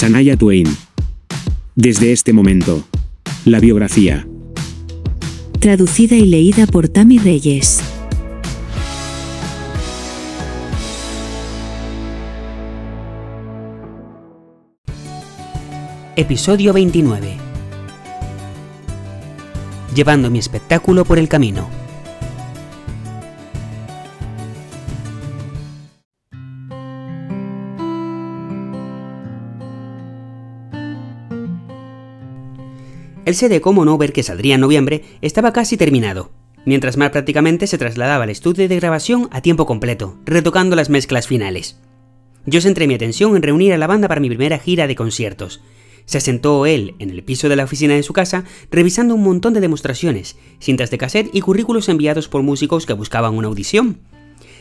Sanaya Twain. Desde este momento. La biografía. Traducida y leída por Tami Reyes. Episodio 29. Llevando mi espectáculo por el camino. El CD Common Over que saldría en noviembre estaba casi terminado, mientras más prácticamente se trasladaba al estudio de grabación a tiempo completo, retocando las mezclas finales. Yo centré mi atención en reunir a la banda para mi primera gira de conciertos. Se sentó él en el piso de la oficina de su casa, revisando un montón de demostraciones, cintas de cassette y currículos enviados por músicos que buscaban una audición.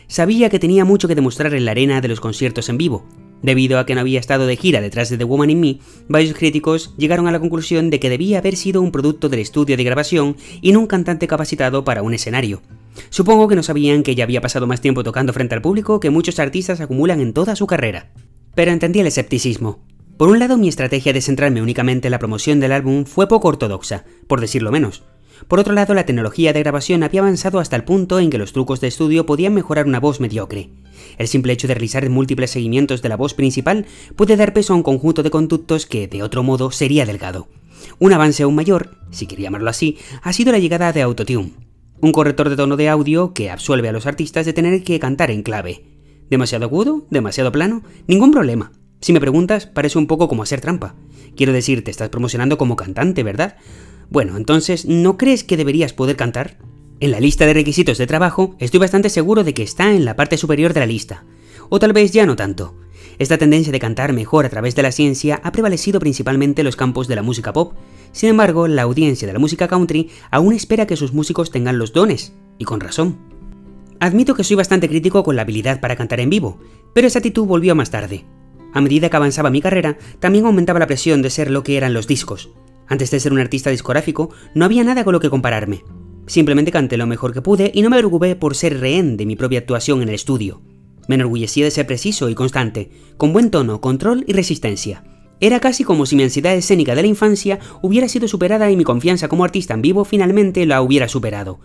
Sabía que tenía mucho que demostrar en la arena de los conciertos en vivo, Debido a que no había estado de gira detrás de The Woman in Me, varios críticos llegaron a la conclusión de que debía haber sido un producto del estudio de grabación y no un cantante capacitado para un escenario. Supongo que no sabían que ya había pasado más tiempo tocando frente al público que muchos artistas acumulan en toda su carrera. Pero entendí el escepticismo. Por un lado, mi estrategia de centrarme únicamente en la promoción del álbum fue poco ortodoxa, por decirlo menos. Por otro lado, la tecnología de grabación había avanzado hasta el punto en que los trucos de estudio podían mejorar una voz mediocre. El simple hecho de realizar múltiples seguimientos de la voz principal puede dar peso a un conjunto de conductos que, de otro modo, sería delgado. Un avance aún mayor, si quería llamarlo así, ha sido la llegada de Autotune, un corrector de tono de audio que absuelve a los artistas de tener que cantar en clave. ¿Demasiado agudo? ¿Demasiado plano? Ningún problema. Si me preguntas, parece un poco como hacer trampa. Quiero decir, te estás promocionando como cantante, ¿verdad? Bueno, entonces, ¿no crees que deberías poder cantar? En la lista de requisitos de trabajo estoy bastante seguro de que está en la parte superior de la lista. O tal vez ya no tanto. Esta tendencia de cantar mejor a través de la ciencia ha prevalecido principalmente en los campos de la música pop. Sin embargo, la audiencia de la música country aún espera que sus músicos tengan los dones, y con razón. Admito que soy bastante crítico con la habilidad para cantar en vivo, pero esa actitud volvió más tarde. A medida que avanzaba mi carrera, también aumentaba la presión de ser lo que eran los discos. Antes de ser un artista discográfico, no había nada con lo que compararme. Simplemente canté lo mejor que pude y no me preocupé por ser rehén de mi propia actuación en el estudio. Me enorgullecía de ser preciso y constante, con buen tono, control y resistencia. Era casi como si mi ansiedad escénica de la infancia hubiera sido superada y mi confianza como artista en vivo finalmente la hubiera superado.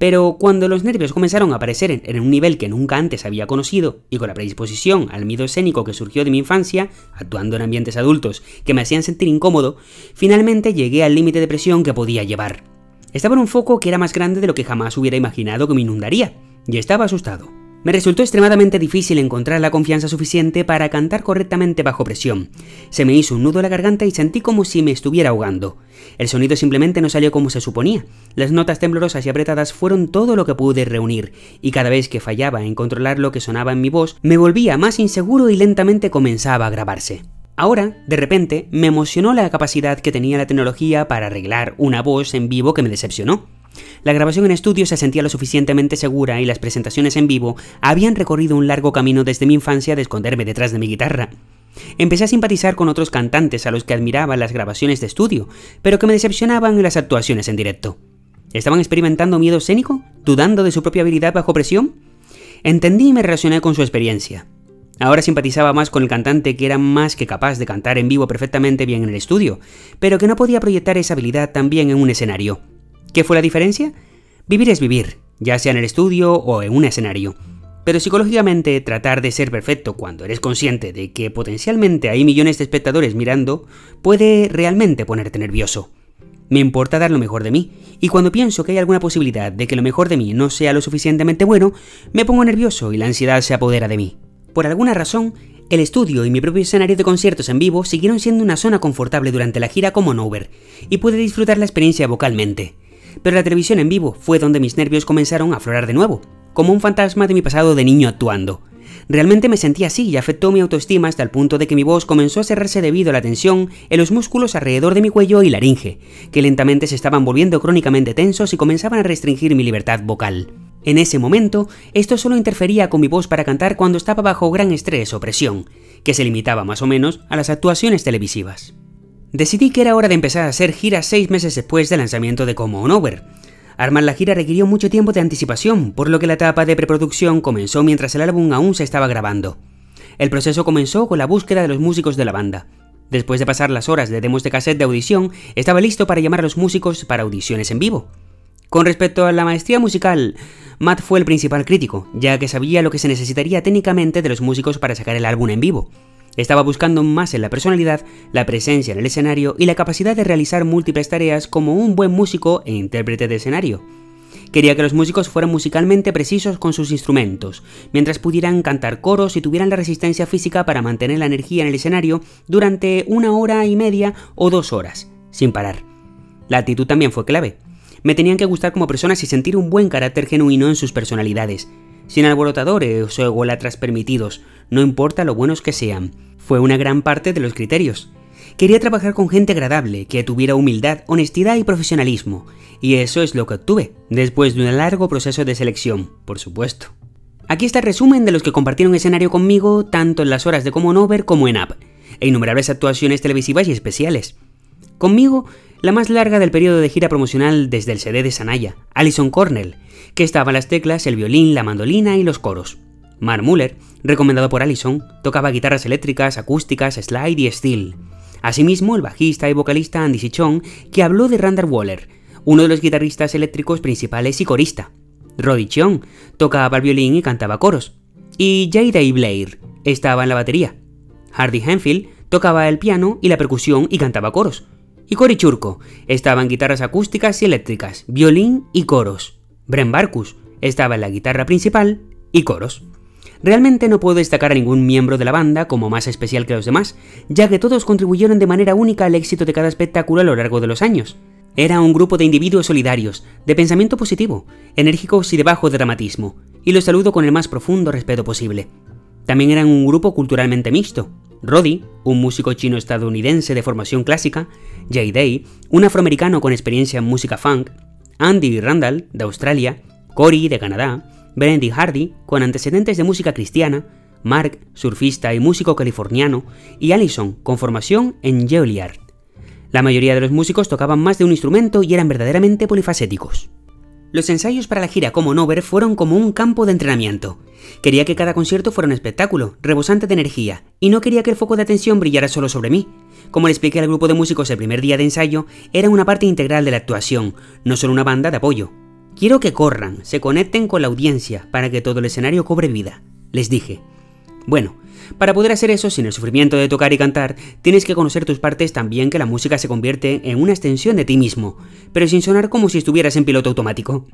Pero cuando los nervios comenzaron a aparecer en un nivel que nunca antes había conocido, y con la predisposición al miedo escénico que surgió de mi infancia, actuando en ambientes adultos que me hacían sentir incómodo, finalmente llegué al límite de presión que podía llevar. Estaba en un foco que era más grande de lo que jamás hubiera imaginado que me inundaría, y estaba asustado. Me resultó extremadamente difícil encontrar la confianza suficiente para cantar correctamente bajo presión. Se me hizo un nudo en la garganta y sentí como si me estuviera ahogando. El sonido simplemente no salió como se suponía. Las notas temblorosas y apretadas fueron todo lo que pude reunir, y cada vez que fallaba en controlar lo que sonaba en mi voz, me volvía más inseguro y lentamente comenzaba a grabarse. Ahora, de repente, me emocionó la capacidad que tenía la tecnología para arreglar una voz en vivo que me decepcionó. La grabación en estudio se sentía lo suficientemente segura y las presentaciones en vivo habían recorrido un largo camino desde mi infancia de esconderme detrás de mi guitarra. Empecé a simpatizar con otros cantantes a los que admiraba las grabaciones de estudio, pero que me decepcionaban en las actuaciones en directo. ¿Estaban experimentando miedo escénico? ¿Dudando de su propia habilidad bajo presión? Entendí y me relacioné con su experiencia. Ahora simpatizaba más con el cantante que era más que capaz de cantar en vivo perfectamente bien en el estudio, pero que no podía proyectar esa habilidad también en un escenario. ¿Qué fue la diferencia? Vivir es vivir, ya sea en el estudio o en un escenario. Pero psicológicamente tratar de ser perfecto cuando eres consciente de que potencialmente hay millones de espectadores mirando puede realmente ponerte nervioso. Me importa dar lo mejor de mí, y cuando pienso que hay alguna posibilidad de que lo mejor de mí no sea lo suficientemente bueno, me pongo nervioso y la ansiedad se apodera de mí. Por alguna razón, el estudio y mi propio escenario de conciertos en vivo siguieron siendo una zona confortable durante la gira como Nover, y pude disfrutar la experiencia vocalmente. Pero la televisión en vivo fue donde mis nervios comenzaron a aflorar de nuevo, como un fantasma de mi pasado de niño actuando. Realmente me sentí así y afectó mi autoestima hasta el punto de que mi voz comenzó a cerrarse debido a la tensión en los músculos alrededor de mi cuello y laringe, que lentamente se estaban volviendo crónicamente tensos y comenzaban a restringir mi libertad vocal. En ese momento, esto solo interfería con mi voz para cantar cuando estaba bajo gran estrés o presión, que se limitaba más o menos a las actuaciones televisivas. Decidí que era hora de empezar a hacer giras seis meses después del lanzamiento de Como On Over. Armar la gira requirió mucho tiempo de anticipación, por lo que la etapa de preproducción comenzó mientras el álbum aún se estaba grabando. El proceso comenzó con la búsqueda de los músicos de la banda. Después de pasar las horas de demos de cassette de audición, estaba listo para llamar a los músicos para audiciones en vivo. Con respecto a la maestría musical, Matt fue el principal crítico, ya que sabía lo que se necesitaría técnicamente de los músicos para sacar el álbum en vivo. Estaba buscando más en la personalidad, la presencia en el escenario y la capacidad de realizar múltiples tareas como un buen músico e intérprete de escenario. Quería que los músicos fueran musicalmente precisos con sus instrumentos, mientras pudieran cantar coros y tuvieran la resistencia física para mantener la energía en el escenario durante una hora y media o dos horas, sin parar. La actitud también fue clave. Me tenían que gustar como personas y sentir un buen carácter genuino en sus personalidades, sin alborotadores o ególatras permitidos, no importa lo buenos que sean. Fue una gran parte de los criterios. Quería trabajar con gente agradable, que tuviera humildad, honestidad y profesionalismo, y eso es lo que obtuve, después de un largo proceso de selección, por supuesto. Aquí está el resumen de los que compartieron escenario conmigo tanto en las horas de Common Over como en App, e innumerables actuaciones televisivas y especiales. Conmigo, la más larga del periodo de gira promocional desde el CD de Sanaya, Alison Cornell, que estaba las teclas, el violín, la mandolina y los coros. Mark Muller, recomendado por Allison, tocaba guitarras eléctricas, acústicas, slide y steel. Asimismo, el bajista y vocalista Andy Sichon, que habló de Randall Waller, uno de los guitarristas eléctricos principales y corista. Roddy Chion tocaba el violín y cantaba coros. Y J.D. Blair estaba en la batería. Hardy Henfield tocaba el piano y la percusión y cantaba coros. Y Cory Churko estaba en guitarras acústicas y eléctricas, violín y coros. Bren Barkus estaba en la guitarra principal y coros. Realmente no puedo destacar a ningún miembro de la banda como más especial que los demás, ya que todos contribuyeron de manera única al éxito de cada espectáculo a lo largo de los años. Era un grupo de individuos solidarios, de pensamiento positivo, enérgicos y de bajo dramatismo, y los saludo con el más profundo respeto posible. También eran un grupo culturalmente mixto. Roddy, un músico chino-estadounidense de formación clásica, Jay Day, un afroamericano con experiencia en música funk, Andy Randall, de Australia, Cory, de Canadá, Brandy Hardy, con antecedentes de música cristiana, Mark, surfista y músico californiano, y Allison, con formación en Juilliard. La mayoría de los músicos tocaban más de un instrumento y eran verdaderamente polifacéticos. Los ensayos para la gira como Nover fueron como un campo de entrenamiento. Quería que cada concierto fuera un espectáculo, rebosante de energía, y no quería que el foco de atención brillara solo sobre mí. Como le expliqué al grupo de músicos el primer día de ensayo, era una parte integral de la actuación, no solo una banda de apoyo. Quiero que corran, se conecten con la audiencia para que todo el escenario cobre vida, les dije. Bueno, para poder hacer eso sin el sufrimiento de tocar y cantar, tienes que conocer tus partes tan bien que la música se convierte en una extensión de ti mismo, pero sin sonar como si estuvieras en piloto automático.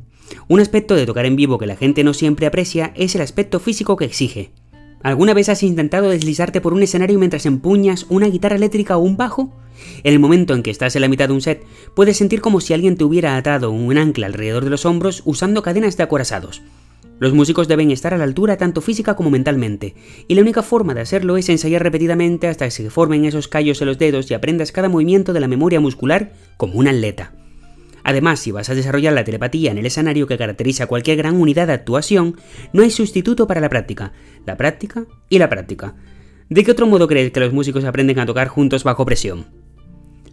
Un aspecto de tocar en vivo que la gente no siempre aprecia es el aspecto físico que exige. ¿Alguna vez has intentado deslizarte por un escenario mientras empuñas una guitarra eléctrica o un bajo? En el momento en que estás en la mitad de un set, puedes sentir como si alguien te hubiera atado un ancla alrededor de los hombros usando cadenas de acorazados. Los músicos deben estar a la altura tanto física como mentalmente, y la única forma de hacerlo es ensayar repetidamente hasta que se formen esos callos en los dedos y aprendas cada movimiento de la memoria muscular como un atleta. Además, si vas a desarrollar la telepatía en el escenario que caracteriza cualquier gran unidad de actuación, no hay sustituto para la práctica, la práctica y la práctica. ¿De qué otro modo crees que los músicos aprenden a tocar juntos bajo presión?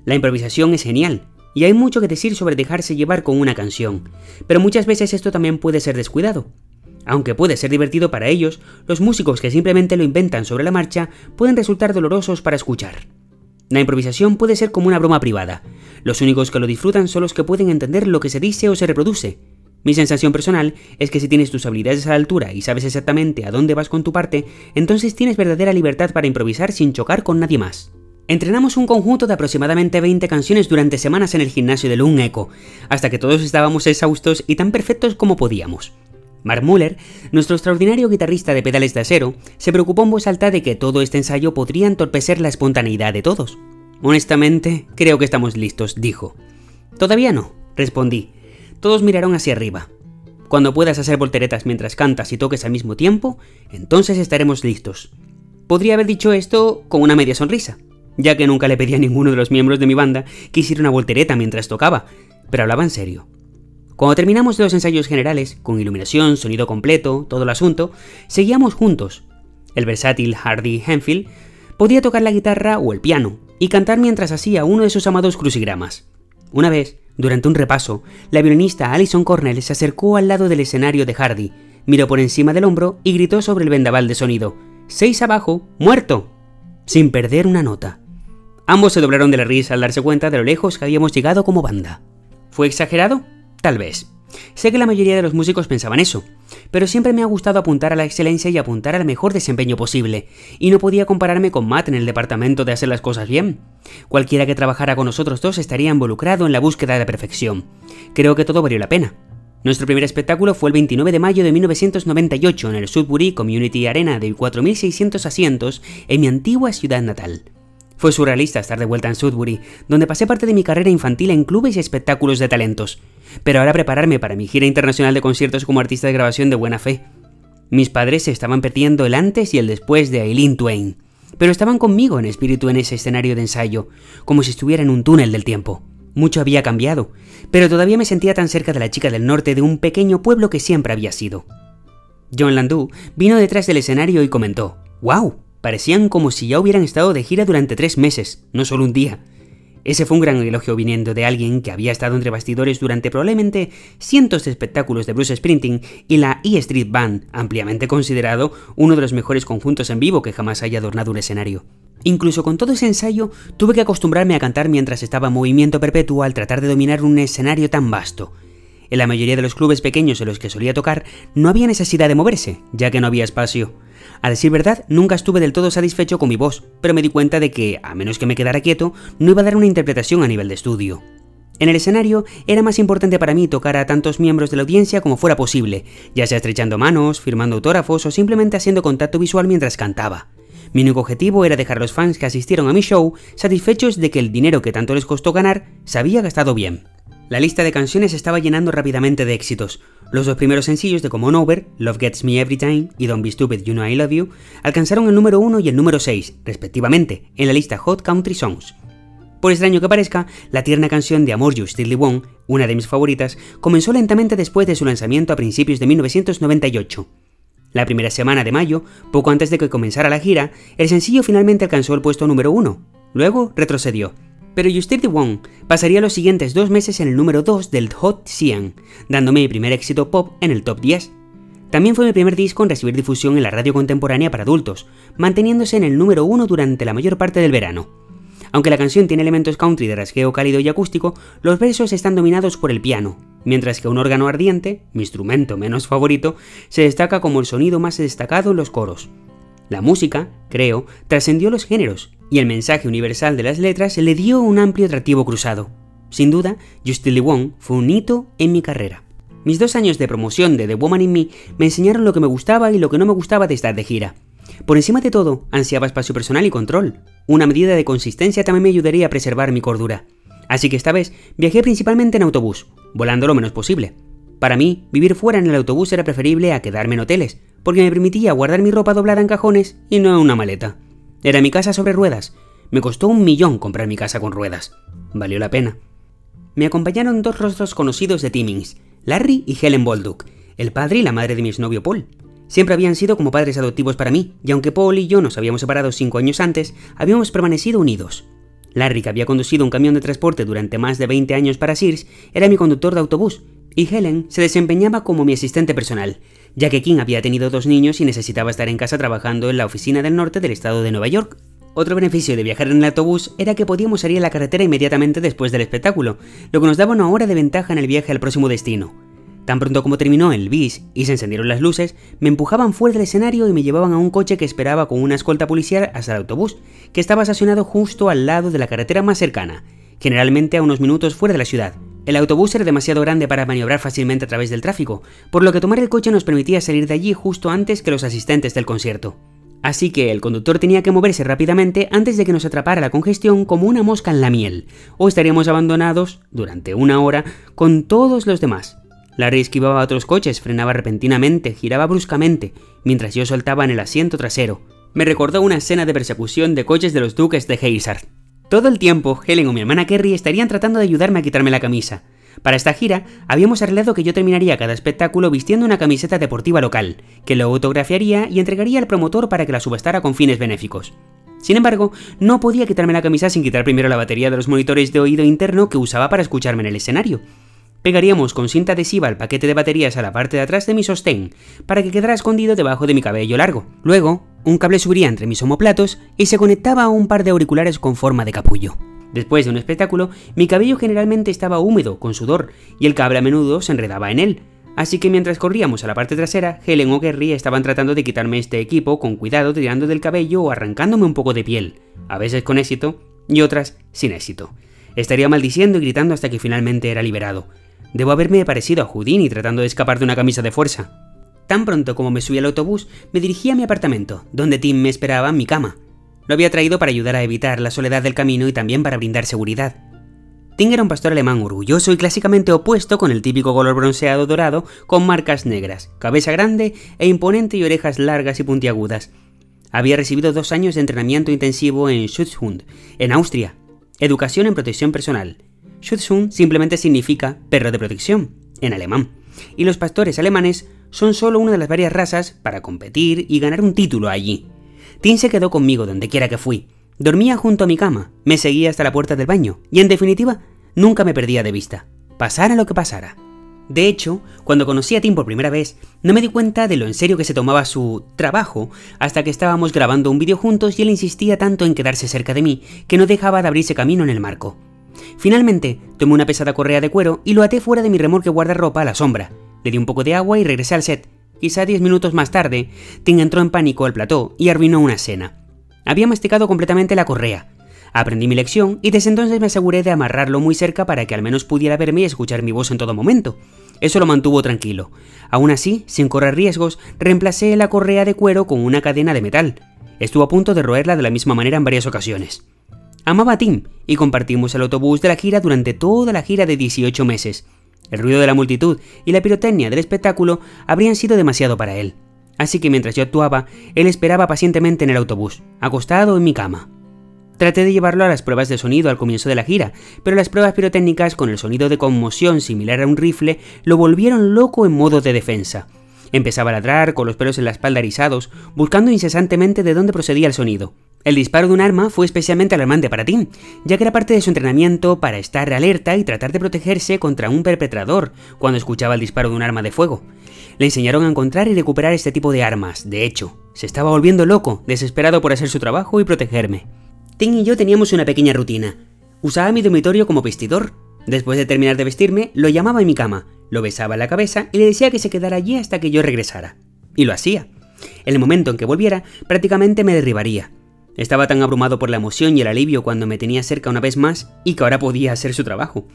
La improvisación es genial, y hay mucho que decir sobre dejarse llevar con una canción, pero muchas veces esto también puede ser descuidado. Aunque puede ser divertido para ellos, los músicos que simplemente lo inventan sobre la marcha pueden resultar dolorosos para escuchar. La improvisación puede ser como una broma privada. Los únicos que lo disfrutan son los que pueden entender lo que se dice o se reproduce. Mi sensación personal es que si tienes tus habilidades a la altura y sabes exactamente a dónde vas con tu parte, entonces tienes verdadera libertad para improvisar sin chocar con nadie más. Entrenamos un conjunto de aproximadamente 20 canciones durante semanas en el gimnasio de Lung Echo, hasta que todos estábamos exhaustos y tan perfectos como podíamos. Mark Muller, nuestro extraordinario guitarrista de pedales de acero, se preocupó en voz alta de que todo este ensayo podría entorpecer la espontaneidad de todos. Honestamente, creo que estamos listos, dijo. Todavía no, respondí. Todos miraron hacia arriba. Cuando puedas hacer volteretas mientras cantas y toques al mismo tiempo, entonces estaremos listos. Podría haber dicho esto con una media sonrisa, ya que nunca le pedí a ninguno de los miembros de mi banda que hiciera una voltereta mientras tocaba, pero hablaba en serio. Cuando terminamos los ensayos generales, con iluminación, sonido completo, todo el asunto, seguíamos juntos. El versátil Hardy Henfield podía tocar la guitarra o el piano y cantar mientras hacía uno de sus amados crucigramas. Una vez, durante un repaso, la violinista Alison Cornell se acercó al lado del escenario de Hardy, miró por encima del hombro y gritó sobre el vendaval de sonido: ¡Seis abajo! ¡Muerto! sin perder una nota. Ambos se doblaron de la risa al darse cuenta de lo lejos que habíamos llegado como banda. ¿Fue exagerado? Tal vez. Sé que la mayoría de los músicos pensaban eso, pero siempre me ha gustado apuntar a la excelencia y apuntar al mejor desempeño posible, y no podía compararme con Matt en el departamento de hacer las cosas bien. Cualquiera que trabajara con nosotros dos estaría involucrado en la búsqueda de la perfección. Creo que todo valió la pena. Nuestro primer espectáculo fue el 29 de mayo de 1998 en el Sudbury Community Arena de 4.600 asientos en mi antigua ciudad natal. Fue surrealista estar de vuelta en Sudbury, donde pasé parte de mi carrera infantil en clubes y espectáculos de talentos, pero ahora prepararme para mi gira internacional de conciertos como artista de grabación de buena fe. Mis padres se estaban perdiendo el antes y el después de Eileen Twain, pero estaban conmigo en espíritu en ese escenario de ensayo, como si estuviera en un túnel del tiempo. Mucho había cambiado, pero todavía me sentía tan cerca de la chica del norte de un pequeño pueblo que siempre había sido. John Landau vino detrás del escenario y comentó, ¡Wow! Parecían como si ya hubieran estado de gira durante tres meses, no solo un día. Ese fue un gran elogio viniendo de alguien que había estado entre bastidores durante probablemente cientos de espectáculos de Bruce Sprinting y la E Street Band, ampliamente considerado uno de los mejores conjuntos en vivo que jamás haya adornado un escenario. Incluso con todo ese ensayo, tuve que acostumbrarme a cantar mientras estaba en movimiento perpetuo al tratar de dominar un escenario tan vasto. En la mayoría de los clubes pequeños en los que solía tocar, no había necesidad de moverse, ya que no había espacio. A decir verdad, nunca estuve del todo satisfecho con mi voz, pero me di cuenta de que, a menos que me quedara quieto, no iba a dar una interpretación a nivel de estudio. En el escenario era más importante para mí tocar a tantos miembros de la audiencia como fuera posible, ya sea estrechando manos, firmando autógrafos o simplemente haciendo contacto visual mientras cantaba. Mi único objetivo era dejar a los fans que asistieron a mi show satisfechos de que el dinero que tanto les costó ganar se había gastado bien. La lista de canciones estaba llenando rápidamente de éxitos, los dos primeros sencillos de Common Over, Love Gets Me Every Time y Don't Be Stupid You Know I Love You, alcanzaron el número 1 y el número 6, respectivamente, en la lista Hot Country Songs. Por extraño que parezca, la tierna canción de Amor You Still Won, una de mis favoritas, comenzó lentamente después de su lanzamiento a principios de 1998. La primera semana de mayo, poco antes de que comenzara la gira, el sencillo finalmente alcanzó el puesto número 1, luego retrocedió, pero the One pasaría los siguientes dos meses en el número 2 del Hot 100, dándome mi primer éxito pop en el top 10. También fue mi primer disco en recibir difusión en la radio contemporánea para adultos, manteniéndose en el número 1 durante la mayor parte del verano. Aunque la canción tiene elementos country de rasgueo cálido y acústico, los versos están dominados por el piano, mientras que un órgano ardiente, mi instrumento menos favorito, se destaca como el sonido más destacado en los coros. La música, creo, trascendió los géneros, y el mensaje universal de las letras le dio un amplio atractivo cruzado. Sin duda, Justin Lee Wong fue un hito en mi carrera. Mis dos años de promoción de The Woman in Me me enseñaron lo que me gustaba y lo que no me gustaba de estar de gira. Por encima de todo, ansiaba espacio personal y control. Una medida de consistencia también me ayudaría a preservar mi cordura. Así que esta vez viajé principalmente en autobús, volando lo menos posible. Para mí, vivir fuera en el autobús era preferible a quedarme en hoteles, porque me permitía guardar mi ropa doblada en cajones y no en una maleta. Era mi casa sobre ruedas. Me costó un millón comprar mi casa con ruedas. Valió la pena. Me acompañaron dos rostros conocidos de Timmins, Larry y Helen Bolduc, el padre y la madre de mi exnovio Paul. Siempre habían sido como padres adoptivos para mí, y aunque Paul y yo nos habíamos separado cinco años antes, habíamos permanecido unidos. Larry, que había conducido un camión de transporte durante más de 20 años para Sears, era mi conductor de autobús, y Helen se desempeñaba como mi asistente personal, ya que King había tenido dos niños y necesitaba estar en casa trabajando en la oficina del norte del estado de Nueva York. Otro beneficio de viajar en el autobús era que podíamos salir a la carretera inmediatamente después del espectáculo, lo que nos daba una hora de ventaja en el viaje al próximo destino. Tan pronto como terminó el bis y se encendieron las luces, me empujaban fuera del escenario y me llevaban a un coche que esperaba con una escolta policial hasta el autobús, que estaba estacionado justo al lado de la carretera más cercana, generalmente a unos minutos fuera de la ciudad, el autobús era demasiado grande para maniobrar fácilmente a través del tráfico, por lo que tomar el coche nos permitía salir de allí justo antes que los asistentes del concierto. Así que el conductor tenía que moverse rápidamente antes de que nos atrapara la congestión como una mosca en la miel, o estaríamos abandonados durante una hora con todos los demás. Larry esquivaba a otros coches, frenaba repentinamente, giraba bruscamente, mientras yo soltaba en el asiento trasero. Me recordó una escena de persecución de coches de los duques de Hazard. Todo el tiempo, Helen o mi hermana Kerry estarían tratando de ayudarme a quitarme la camisa. Para esta gira, habíamos arreglado que yo terminaría cada espectáculo vistiendo una camiseta deportiva local, que lo autografiaría y entregaría al promotor para que la subastara con fines benéficos. Sin embargo, no podía quitarme la camisa sin quitar primero la batería de los monitores de oído interno que usaba para escucharme en el escenario. Pegaríamos con cinta adhesiva el paquete de baterías a la parte de atrás de mi sostén, para que quedara escondido debajo de mi cabello largo. Luego, un cable subiría entre mis omoplatos y se conectaba a un par de auriculares con forma de capullo. Después de un espectáculo, mi cabello generalmente estaba húmedo, con sudor, y el cable a menudo se enredaba en él. Así que mientras corríamos a la parte trasera, Helen o Gary estaban tratando de quitarme este equipo con cuidado tirando del cabello o arrancándome un poco de piel, a veces con éxito y otras sin éxito. Estaría maldiciendo y gritando hasta que finalmente era liberado. Debo haberme parecido a Houdini tratando de escapar de una camisa de fuerza. Tan pronto como me subí al autobús, me dirigí a mi apartamento, donde Tim me esperaba en mi cama. Lo había traído para ayudar a evitar la soledad del camino y también para brindar seguridad. Tim era un pastor alemán orgulloso y clásicamente opuesto con el típico color bronceado dorado con marcas negras, cabeza grande e imponente y orejas largas y puntiagudas. Había recibido dos años de entrenamiento intensivo en Schutzhund, en Austria, educación en protección personal, Schutzhund simplemente significa perro de protección, en alemán, y los pastores alemanes son solo una de las varias razas para competir y ganar un título allí. Tim se quedó conmigo donde quiera que fui. Dormía junto a mi cama, me seguía hasta la puerta del baño, y en definitiva, nunca me perdía de vista, pasara lo que pasara. De hecho, cuando conocí a Tim por primera vez, no me di cuenta de lo en serio que se tomaba su trabajo hasta que estábamos grabando un vídeo juntos y él insistía tanto en quedarse cerca de mí que no dejaba de abrirse camino en el marco. Finalmente, tomé una pesada correa de cuero y lo até fuera de mi remolque guardarropa a la sombra. Le di un poco de agua y regresé al set. Quizá diez minutos más tarde, Tim entró en pánico al plató y arruinó una escena. Había masticado completamente la correa. Aprendí mi lección y desde entonces me aseguré de amarrarlo muy cerca para que al menos pudiera verme y escuchar mi voz en todo momento. Eso lo mantuvo tranquilo. Aún así, sin correr riesgos, reemplacé la correa de cuero con una cadena de metal. Estuvo a punto de roerla de la misma manera en varias ocasiones. Amaba a Tim y compartimos el autobús de la gira durante toda la gira de 18 meses. El ruido de la multitud y la pirotecnia del espectáculo habrían sido demasiado para él. Así que mientras yo actuaba, él esperaba pacientemente en el autobús, acostado en mi cama. Traté de llevarlo a las pruebas de sonido al comienzo de la gira, pero las pruebas pirotécnicas con el sonido de conmoción similar a un rifle lo volvieron loco en modo de defensa. Empezaba a ladrar con los pelos en la espalda erizados, buscando incesantemente de dónde procedía el sonido. El disparo de un arma fue especialmente alarmante para Tim, ya que era parte de su entrenamiento para estar alerta y tratar de protegerse contra un perpetrador cuando escuchaba el disparo de un arma de fuego. Le enseñaron a encontrar y recuperar este tipo de armas, de hecho, se estaba volviendo loco, desesperado por hacer su trabajo y protegerme. Tim y yo teníamos una pequeña rutina. Usaba mi dormitorio como vestidor. Después de terminar de vestirme, lo llamaba en mi cama, lo besaba en la cabeza y le decía que se quedara allí hasta que yo regresara. Y lo hacía. En el momento en que volviera, prácticamente me derribaría estaba tan abrumado por la emoción y el alivio cuando me tenía cerca una vez más y que ahora podía hacer su trabajo.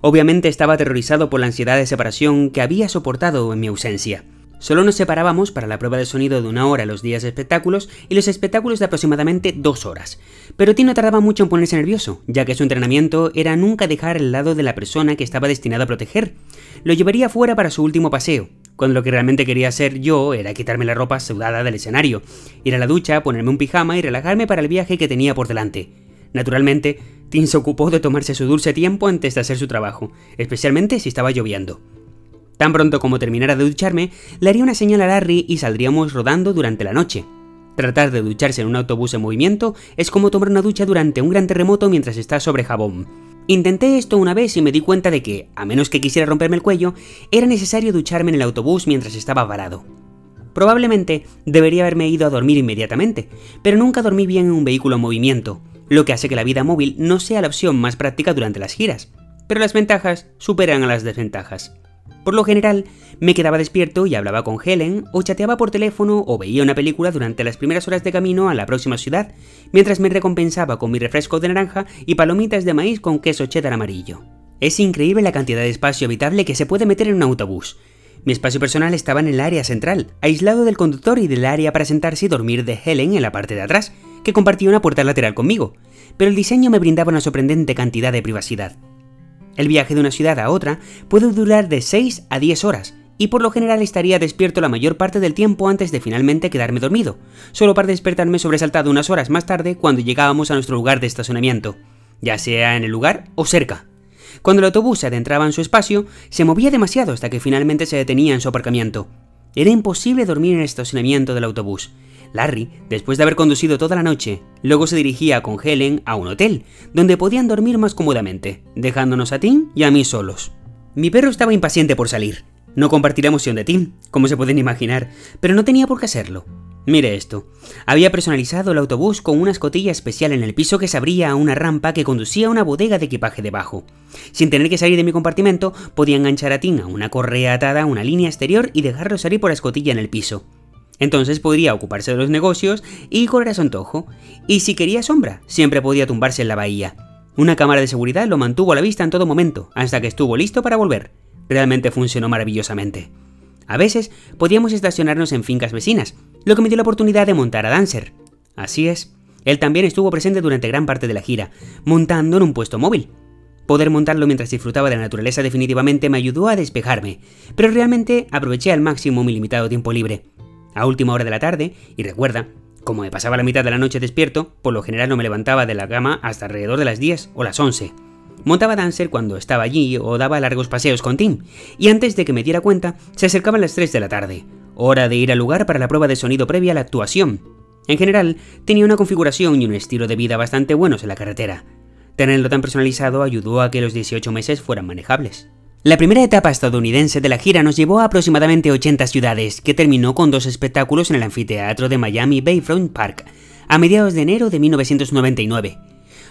Obviamente estaba aterrorizado por la ansiedad de separación que había soportado en mi ausencia. Solo nos separábamos para la prueba de sonido de una hora los días de espectáculos y los espectáculos de aproximadamente dos horas. Pero Tino tardaba mucho en ponerse nervioso, ya que su entrenamiento era nunca dejar el lado de la persona que estaba destinado a proteger. Lo llevaría fuera para su último paseo, cuando lo que realmente quería hacer yo era quitarme la ropa sudada del escenario, ir a la ducha, ponerme un pijama y relajarme para el viaje que tenía por delante. Naturalmente, Tim se ocupó de tomarse su dulce tiempo antes de hacer su trabajo, especialmente si estaba lloviendo. Tan pronto como terminara de ducharme, le haría una señal a Larry y saldríamos rodando durante la noche. Tratar de ducharse en un autobús en movimiento es como tomar una ducha durante un gran terremoto mientras está sobre jabón. Intenté esto una vez y me di cuenta de que, a menos que quisiera romperme el cuello, era necesario ducharme en el autobús mientras estaba varado. Probablemente debería haberme ido a dormir inmediatamente, pero nunca dormí bien en un vehículo en movimiento, lo que hace que la vida móvil no sea la opción más práctica durante las giras. Pero las ventajas superan a las desventajas. Por lo general, me quedaba despierto y hablaba con Helen, o chateaba por teléfono o veía una película durante las primeras horas de camino a la próxima ciudad, mientras me recompensaba con mi refresco de naranja y palomitas de maíz con queso cheddar amarillo. Es increíble la cantidad de espacio habitable que se puede meter en un autobús. Mi espacio personal estaba en el área central, aislado del conductor y del área para sentarse y dormir de Helen en la parte de atrás, que compartía una puerta lateral conmigo, pero el diseño me brindaba una sorprendente cantidad de privacidad. El viaje de una ciudad a otra puede durar de 6 a 10 horas, y por lo general estaría despierto la mayor parte del tiempo antes de finalmente quedarme dormido, solo para despertarme sobresaltado unas horas más tarde cuando llegábamos a nuestro lugar de estacionamiento, ya sea en el lugar o cerca. Cuando el autobús se adentraba en su espacio, se movía demasiado hasta que finalmente se detenía en su aparcamiento. Era imposible dormir en el estacionamiento del autobús, Larry, después de haber conducido toda la noche, luego se dirigía con Helen a un hotel, donde podían dormir más cómodamente, dejándonos a Tim y a mí solos. Mi perro estaba impaciente por salir. No compartí la emoción de Tim, como se pueden imaginar, pero no tenía por qué hacerlo. Mire esto. Había personalizado el autobús con una escotilla especial en el piso que se abría a una rampa que conducía a una bodega de equipaje debajo. Sin tener que salir de mi compartimento, podía enganchar a Tim a una correa atada a una línea exterior y dejarlo salir por la escotilla en el piso. Entonces podría ocuparse de los negocios y correr a su antojo. Y si quería sombra, siempre podía tumbarse en la bahía. Una cámara de seguridad lo mantuvo a la vista en todo momento, hasta que estuvo listo para volver. Realmente funcionó maravillosamente. A veces podíamos estacionarnos en fincas vecinas, lo que me dio la oportunidad de montar a Dancer. Así es, él también estuvo presente durante gran parte de la gira, montando en un puesto móvil. Poder montarlo mientras disfrutaba de la naturaleza definitivamente me ayudó a despejarme, pero realmente aproveché al máximo mi limitado tiempo libre. A última hora de la tarde, y recuerda, como me pasaba la mitad de la noche despierto, por lo general no me levantaba de la cama hasta alrededor de las 10 o las 11. Montaba Dancer cuando estaba allí o daba largos paseos con Tim, y antes de que me diera cuenta, se acercaban las 3 de la tarde, hora de ir al lugar para la prueba de sonido previa a la actuación. En general, tenía una configuración y un estilo de vida bastante buenos en la carretera. Tenerlo tan personalizado ayudó a que los 18 meses fueran manejables. La primera etapa estadounidense de la gira nos llevó a aproximadamente 80 ciudades, que terminó con dos espectáculos en el anfiteatro de Miami Bayfront Park, a mediados de enero de 1999.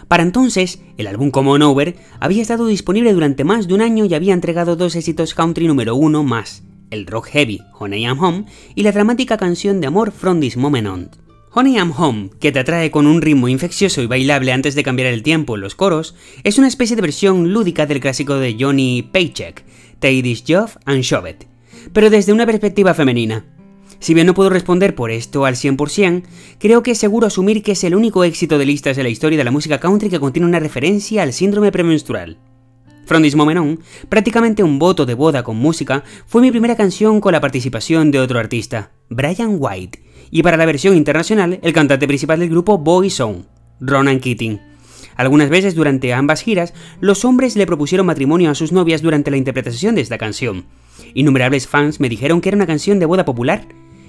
Para entonces, el álbum Come On Over había estado disponible durante más de un año y había entregado dos éxitos country número uno más, el rock heavy Honey I'm Home y la dramática canción de amor From This Moment On. Honey I'm Home, que te atrae con un ritmo infeccioso y bailable antes de cambiar el tiempo en los coros, es una especie de versión lúdica del clásico de Johnny Paycheck, Take This Job and Shove It, pero desde una perspectiva femenina. Si bien no puedo responder por esto al 100%, creo que es seguro asumir que es el único éxito de listas de la historia de la música country que contiene una referencia al síndrome premenstrual. From This Moment On, prácticamente un voto de boda con música, fue mi primera canción con la participación de otro artista, Brian White, y para la versión internacional, el cantante principal del grupo Boyzone, Ronan Keating. Algunas veces durante ambas giras, los hombres le propusieron matrimonio a sus novias durante la interpretación de esta canción. Innumerables fans me dijeron que era una canción de boda popular.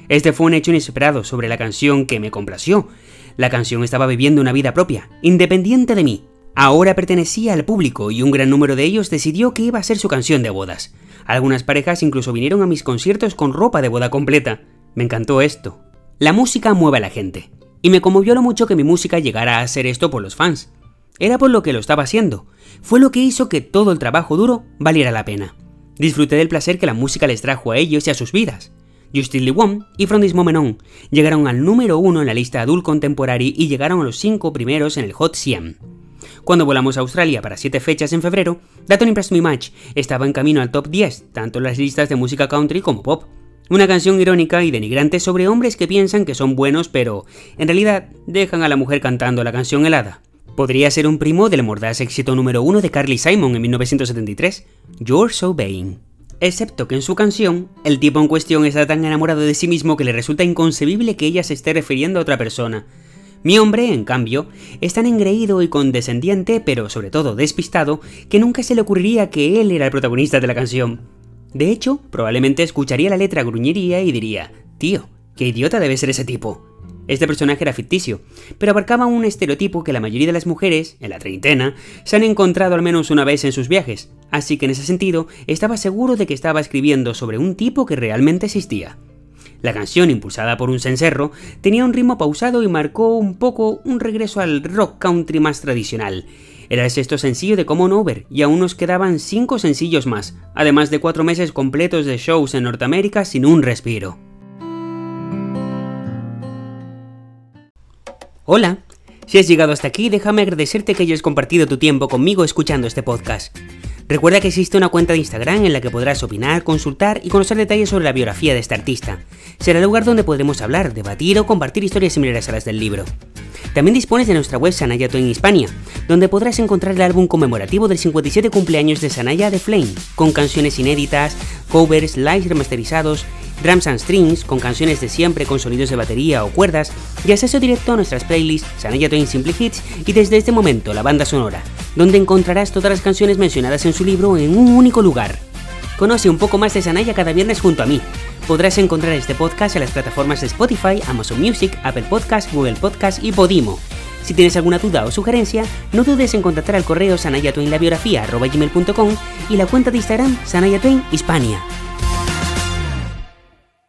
Este fue un hecho inesperado sobre la canción que me complació. La canción estaba viviendo una vida propia, independiente de mí. Ahora pertenecía al público y un gran número de ellos decidió que iba a ser su canción de bodas. Algunas parejas incluso vinieron a mis conciertos con ropa de boda completa. Me encantó esto. La música mueve a la gente, y me conmovió lo mucho que mi música llegara a hacer esto por los fans. Era por lo que lo estaba haciendo, fue lo que hizo que todo el trabajo duro valiera la pena. Disfruté del placer que la música les trajo a ellos y a sus vidas. Justin Lee y From This Moment On llegaron al número uno en la lista Adult Contemporary y llegaron a los cinco primeros en el Hot 100. Cuando volamos a Australia para siete fechas en febrero, That Impressed Me Much estaba en camino al top 10, tanto en las listas de música country como pop. Una canción irónica y denigrante sobre hombres que piensan que son buenos pero, en realidad, dejan a la mujer cantando la canción helada. Podría ser un primo del mordaz éxito número uno de Carly Simon en 1973, You're So Vain. Excepto que en su canción, el tipo en cuestión está tan enamorado de sí mismo que le resulta inconcebible que ella se esté refiriendo a otra persona. Mi hombre, en cambio, es tan engreído y condescendiente, pero sobre todo despistado, que nunca se le ocurriría que él era el protagonista de la canción. De hecho, probablemente escucharía la letra gruñiría y diría, tío, qué idiota debe ser ese tipo. Este personaje era ficticio, pero abarcaba un estereotipo que la mayoría de las mujeres, en la treintena, se han encontrado al menos una vez en sus viajes, así que en ese sentido estaba seguro de que estaba escribiendo sobre un tipo que realmente existía. La canción, impulsada por un cencerro, tenía un ritmo pausado y marcó un poco un regreso al rock country más tradicional, era el sexto sencillo de Common Over y aún nos quedaban cinco sencillos más, además de cuatro meses completos de shows en Norteamérica sin un respiro. Hola, si has llegado hasta aquí, déjame agradecerte que hayas compartido tu tiempo conmigo escuchando este podcast. Recuerda que existe una cuenta de Instagram en la que podrás opinar, consultar y conocer detalles sobre la biografía de este artista. Será el lugar donde podremos hablar, debatir o compartir historias similares a las del libro. También dispones de nuestra web Sanaya en Hispania, donde podrás encontrar el álbum conmemorativo del 57 cumpleaños de Sanaya de Flame, con canciones inéditas, covers, lives remasterizados, drums and strings, con canciones de siempre con sonidos de batería o cuerdas, y acceso directo a nuestras playlists Sanaya Twain Simple Hits y desde este momento la banda sonora, donde encontrarás todas las canciones mencionadas en su libro en un único lugar. Conoce un poco más de Sanaya cada viernes junto a mí. Podrás encontrar este podcast en las plataformas de Spotify, Amazon Music, Apple Podcast, Google Podcast y Podimo. Si tienes alguna duda o sugerencia, no dudes en contactar al correo sanayatwainlabiografía.com y la cuenta de Instagram Sanayatwain Hispania.